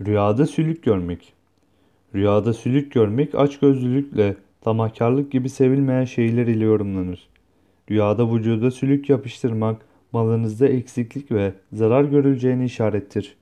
Rüyada sülük görmek. Rüyada sülük görmek açgözlülükle, tamahkarlık gibi sevilmeyen şeyler ile yorumlanır. Rüyada vücuda sülük yapıştırmak malınızda eksiklik ve zarar görüleceğini işarettir.